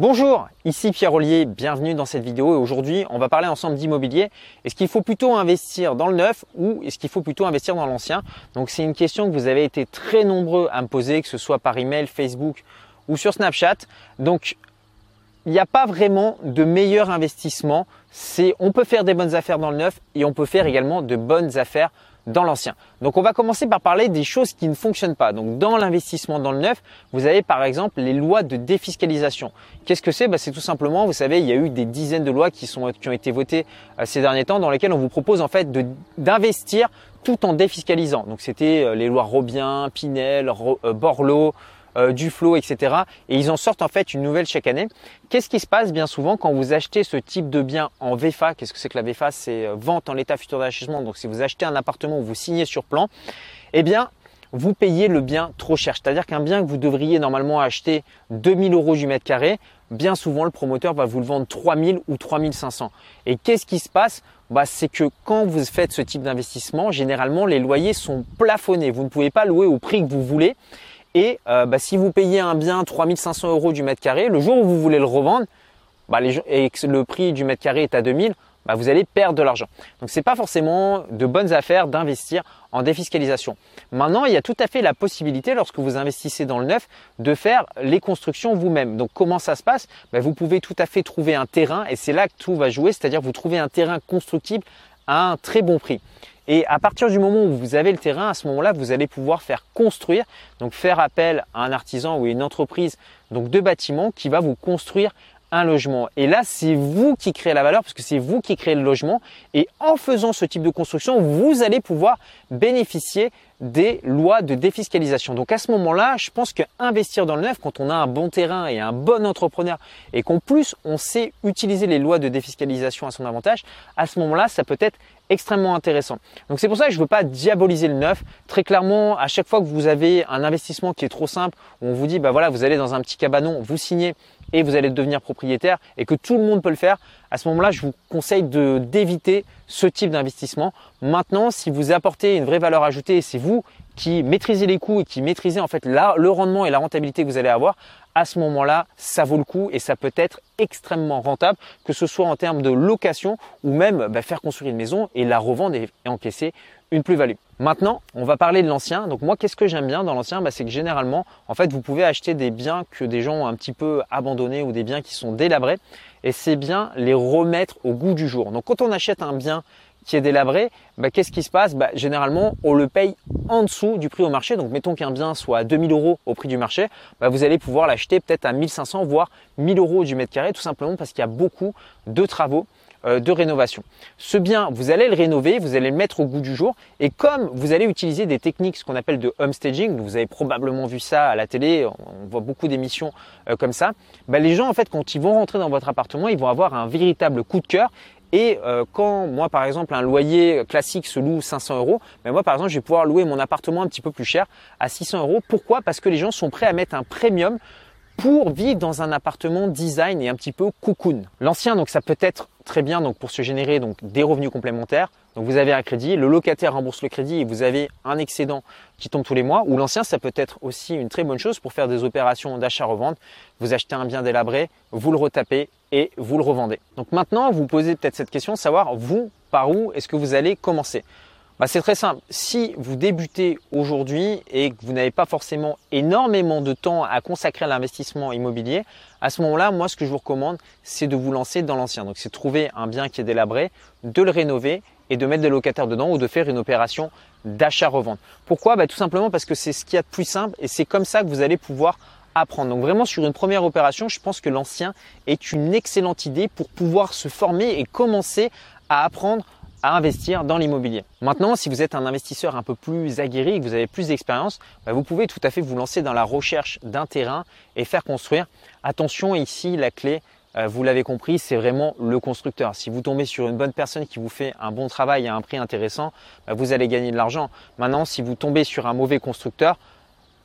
Bonjour, ici Pierre Ollier, bienvenue dans cette vidéo et aujourd'hui on va parler ensemble d'immobilier. Est-ce qu'il faut plutôt investir dans le neuf ou est-ce qu'il faut plutôt investir dans l'ancien? Donc c'est une question que vous avez été très nombreux à me poser, que ce soit par email, Facebook ou sur Snapchat. Donc il n'y a pas vraiment de meilleur investissement. C'est on peut faire des bonnes affaires dans le neuf et on peut faire également de bonnes affaires dans l'ancien. Donc on va commencer par parler des choses qui ne fonctionnent pas. Donc dans l'investissement dans le neuf, vous avez par exemple les lois de défiscalisation. Qu'est-ce que c'est? Bah, C'est tout simplement, vous savez, il y a eu des dizaines de lois qui, sont, qui ont été votées euh, ces derniers temps dans lesquelles on vous propose en fait d'investir tout en défiscalisant. Donc c'était euh, les lois Robien, Pinel, euh, Borloo, euh, du flow, etc. Et ils en sortent en fait une nouvelle chaque année. Qu'est-ce qui se passe bien souvent quand vous achetez ce type de bien en VFA Qu'est-ce que c'est que la VFA C'est euh, vente en l'état futur d'achèvement. Donc si vous achetez un appartement, vous signez sur plan, eh bien vous payez le bien trop cher. C'est-à-dire qu'un bien que vous devriez normalement acheter 2000 euros du mètre carré, bien souvent le promoteur va vous le vendre 3000 ou 3500. Et qu'est-ce qui se passe? Bah, C'est que quand vous faites ce type d'investissement, généralement les loyers sont plafonnés. Vous ne pouvez pas louer au prix que vous voulez. Et euh, bah, si vous payez un bien 3500 euros du mètre carré, le jour où vous voulez le revendre, bah, et que le prix du mètre carré est à 2000, bah, vous allez perdre de l'argent. Donc ce n'est pas forcément de bonnes affaires d'investir en défiscalisation. Maintenant, il y a tout à fait la possibilité, lorsque vous investissez dans le neuf, de faire les constructions vous-même. Donc comment ça se passe? Vous pouvez tout à fait trouver un terrain, et c'est là que tout va jouer, c'est-à-dire vous trouvez un terrain constructible à un très bon prix. Et à partir du moment où vous avez le terrain, à ce moment-là, vous allez pouvoir faire construire, donc faire appel à un artisan ou une entreprise donc de bâtiments qui va vous construire un logement. Et là, c'est vous qui créez la valeur parce que c'est vous qui créez le logement. Et en faisant ce type de construction, vous allez pouvoir bénéficier des lois de défiscalisation. Donc à ce moment-là, je pense qu'investir dans le neuf, quand on a un bon terrain et un bon entrepreneur et qu'en plus on sait utiliser les lois de défiscalisation à son avantage, à ce moment-là, ça peut être extrêmement intéressant. Donc c'est pour ça que je ne veux pas diaboliser le neuf. Très clairement, à chaque fois que vous avez un investissement qui est trop simple, on vous dit bah voilà, vous allez dans un petit cabanon, vous signez et vous allez devenir propriétaire et que tout le monde peut le faire, à ce moment-là, je vous conseille d'éviter ce type d'investissement. Maintenant, si vous apportez une vraie valeur ajoutée, c'est vous qui maîtrisez les coûts et qui maîtrisez en fait le rendement et la rentabilité que vous allez avoir, à ce moment-là, ça vaut le coup et ça peut être extrêmement rentable, que ce soit en termes de location ou même bah, faire construire une maison et la revendre et encaisser une plus-value. Maintenant, on va parler de l'ancien. Donc moi, qu'est-ce que j'aime bien dans l'ancien? Bah, C'est que généralement, en fait, vous pouvez acheter des biens que des gens ont un petit peu abandonnés ou des biens qui sont délabrés. Et c'est bien les remettre au goût du jour. Donc quand on achète un bien qui est délabré, bah, qu'est-ce qui se passe? Bah, Généralement, on le paye en dessous du prix au marché. Donc mettons qu'un bien soit à 2000 euros au prix du marché, vous allez pouvoir l'acheter peut-être à 1500 voire 1000 euros du mètre carré, tout simplement parce qu'il y a beaucoup de travaux de rénovation. Ce bien, vous allez le rénover, vous allez le mettre au goût du jour et comme vous allez utiliser des techniques, ce qu'on appelle de homestaging, vous avez probablement vu ça à la télé, on voit beaucoup d'émissions euh, comme ça, bah, les gens en fait quand ils vont rentrer dans votre appartement, ils vont avoir un véritable coup de cœur et euh, quand moi par exemple un loyer classique se loue 500 euros, mais ben, moi par exemple je vais pouvoir louer mon appartement un petit peu plus cher à 600 euros. Pourquoi? Parce que les gens sont prêts à mettre un premium pour vivre dans un appartement design et un petit peu cocoon. L'ancien, donc ça peut être très bien donc pour se générer donc des revenus complémentaires. Donc vous avez un crédit, le locataire rembourse le crédit et vous avez un excédent qui tombe tous les mois. Ou l'ancien, ça peut être aussi une très bonne chose pour faire des opérations d'achat-revente. Vous achetez un bien délabré, vous le retapez et vous le revendez. Donc maintenant, vous posez peut-être cette question, savoir vous par où est-ce que vous allez commencer? Bah, c'est très simple. Si vous débutez aujourd'hui et que vous n'avez pas forcément énormément de temps à consacrer à l'investissement immobilier, à ce moment-là, moi, ce que je vous recommande, c'est de vous lancer dans l'ancien. Donc, c'est trouver un bien qui est délabré, de le rénover et de mettre des locataires dedans ou de faire une opération d'achat-revente. Pourquoi? Bah, Tout simplement parce que c'est ce qu'il y a de plus simple et c'est comme ça que vous allez pouvoir apprendre. Donc vraiment sur une première opération, je pense que l'ancien est une excellente idée pour pouvoir se former et commencer à apprendre à investir dans l'immobilier. Maintenant, si vous êtes un investisseur un peu plus aguerri que vous avez plus d'expérience, bah, vous pouvez tout à fait vous lancer dans la recherche d'un terrain et faire construire. Attention, ici, la clé, euh, vous l'avez compris, c'est vraiment le constructeur. Si vous tombez sur une bonne personne qui vous fait un bon travail à un prix intéressant, bah, vous allez gagner de l'argent. Maintenant, si vous tombez sur un mauvais constructeur,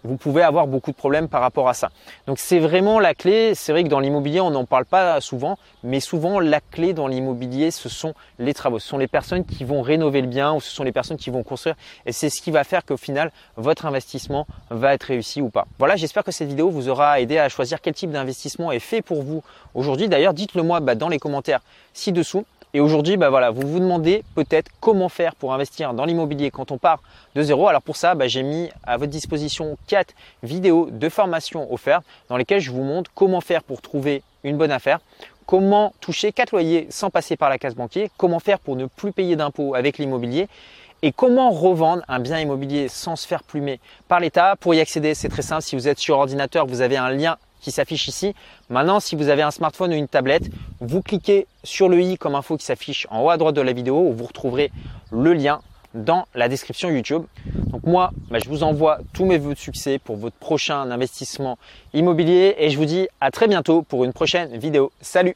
vous pouvez avoir beaucoup de problèmes par rapport à ça. Donc c'est vraiment la clé. C'est vrai que dans l'immobilier, on n'en parle pas souvent, mais souvent la clé dans l'immobilier, ce sont les travaux. Ce sont les personnes qui vont rénover le bien ou ce sont les personnes qui vont construire. Et c'est ce qui va faire qu'au final, votre investissement va être réussi ou pas. Voilà, j'espère que cette vidéo vous aura aidé à choisir quel type d'investissement est fait pour vous aujourd'hui. D'ailleurs, dites-le moi bah, dans les commentaires ci-dessous. Et aujourd'hui, bah voilà, vous vous demandez peut-être comment faire pour investir dans l'immobilier quand on part de zéro. Alors pour ça, bah, j'ai mis à votre disposition quatre vidéos de formation offertes dans lesquelles je vous montre comment faire pour trouver une bonne affaire, comment toucher quatre loyers sans passer par la case banquier, comment faire pour ne plus payer d'impôts avec l'immobilier et comment revendre un bien immobilier sans se faire plumer par l'État. Pour y accéder, c'est très simple. Si vous êtes sur ordinateur, vous avez un lien qui s'affiche ici. Maintenant, si vous avez un smartphone ou une tablette, vous cliquez sur le i comme info qui s'affiche en haut à droite de la vidéo où vous retrouverez le lien dans la description YouTube. Donc moi, bah, je vous envoie tous mes voeux de succès pour votre prochain investissement immobilier et je vous dis à très bientôt pour une prochaine vidéo. Salut